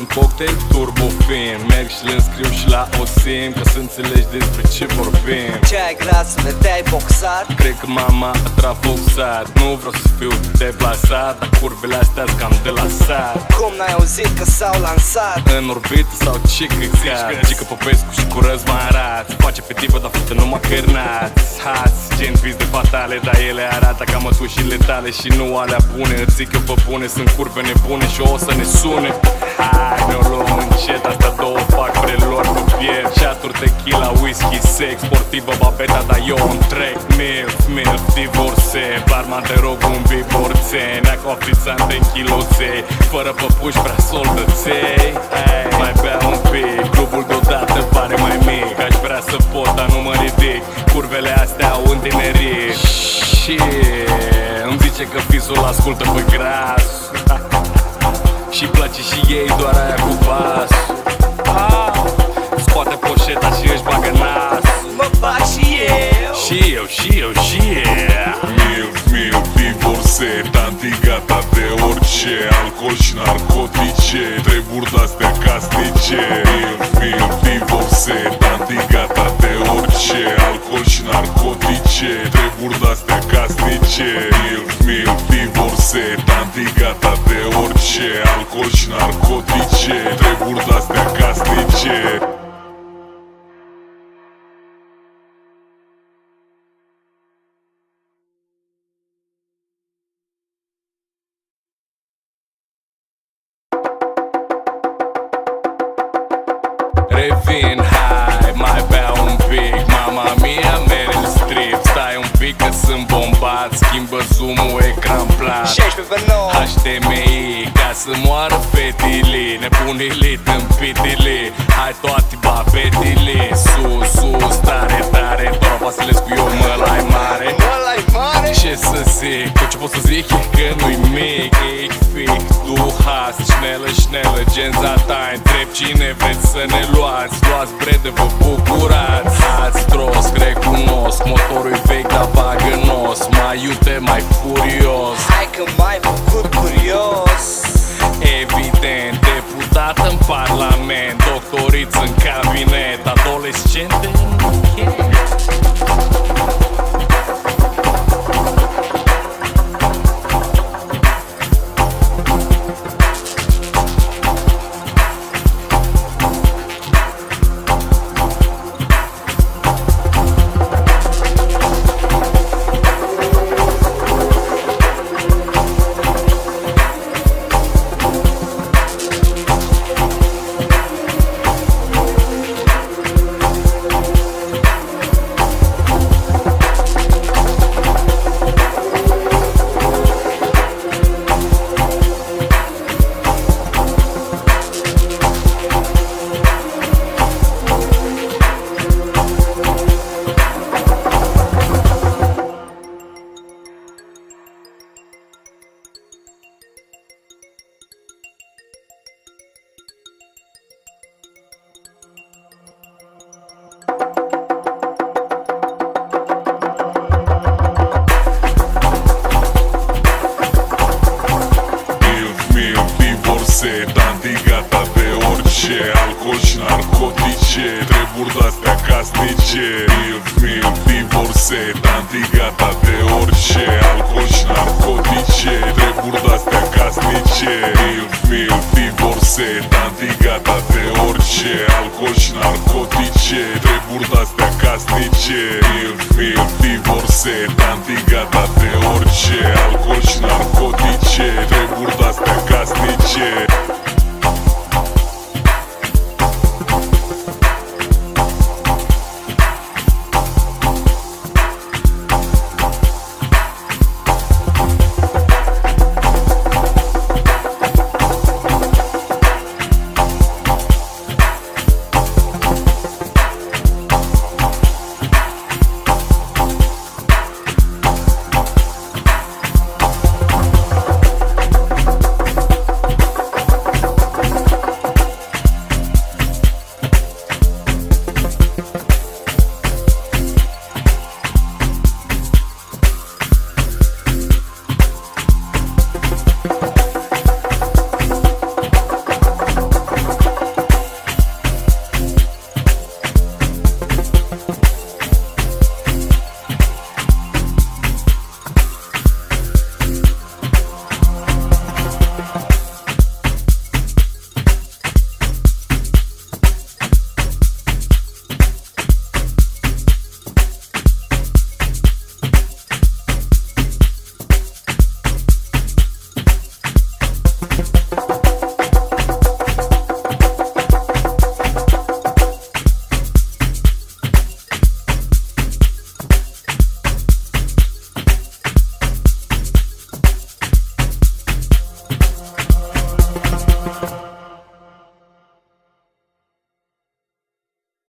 plin Fac un cocktail turbofin Merg și le înscriu și la OSIM Ca să înțelegi despre ce vorbim. Ce ai gras să le dai boxat? Cred că mama a trafoxat Nu vreau să fiu deplasat Dar curvele astea cam de la sat. Cum n-ai auzit că s-au lansat? În orbită sau ce căcat? Cică Popescu și cu Răzvan Rat Face pe tipă, dar fete numai cărnați Hați, gen vis de fatale Dar ele arată ca măsușile tale Și nu alea bune. Îți zic eu pe bune, sunt curve nebune Și o să ne sune Hai, ne-o luăm încet Asta două fac prelor pe piept Chaturi, tequila, whisky, sex Sportivă, babeta, dar eu îmi trec. Milf, milf, divorțe Barman, te rog un biborțe Neacă ofițante în chiloței Fără păpuși, prea soldăței Hey, mai bea un pic Clubul deodată pare mai mic. Aș vrea să pot, dar nu mă ridic. Curvele astea au întinerit. Și îmi zice că fisul ascultă pe gras Și place și ei doar aia cu bas ah, Scoate poșeta și își bagă nas. Mă bag și eu. Și eu, și eu, și eu. Milf, milf, divorțe Tanti gata de orice Alcool și narcotice Treburi de-astea casnice. Milf, milf, divorțe Tanti gata de orice Alcool și narcotice Treburi de-astea casnice. Milf, milf, divorțe Tanti gata de orice Alcool și narcotice Treburi de-astea casnice Revin, hai, mai bea un pic. Mama mia, Meryl Streep Stai un pic că sunt bombat Schimbă zoom-ul, ecran plat 16 pe 9 HDMI Ca să moară fetile Nebunile în pitile Hai toate babetile Sus, sus, tare, tare Doar Vasilescu eu mă lai mare. Mă lai mare? Ce să zic, tot ce pot să zic e că nu-i mic Ich fic, du hast, schnelle, schnelle Genza ta, întreb cine vreți să ne luați. Luați brede, vă bucurați gente no quiere. Divorțe Tanti gata de orice Alcool și narcotice Treburi de-astea casnice. Milf, milf, divorțe Tanti gata de orice Alcool și narcotice Treburi de-astea casnice. Milf, milf, divorțe Tanti gata de orice Alcool și narcotice Treburi de-astea casnice. Milf, milf, divorțe Tanti gata de orice Alcool și narcotice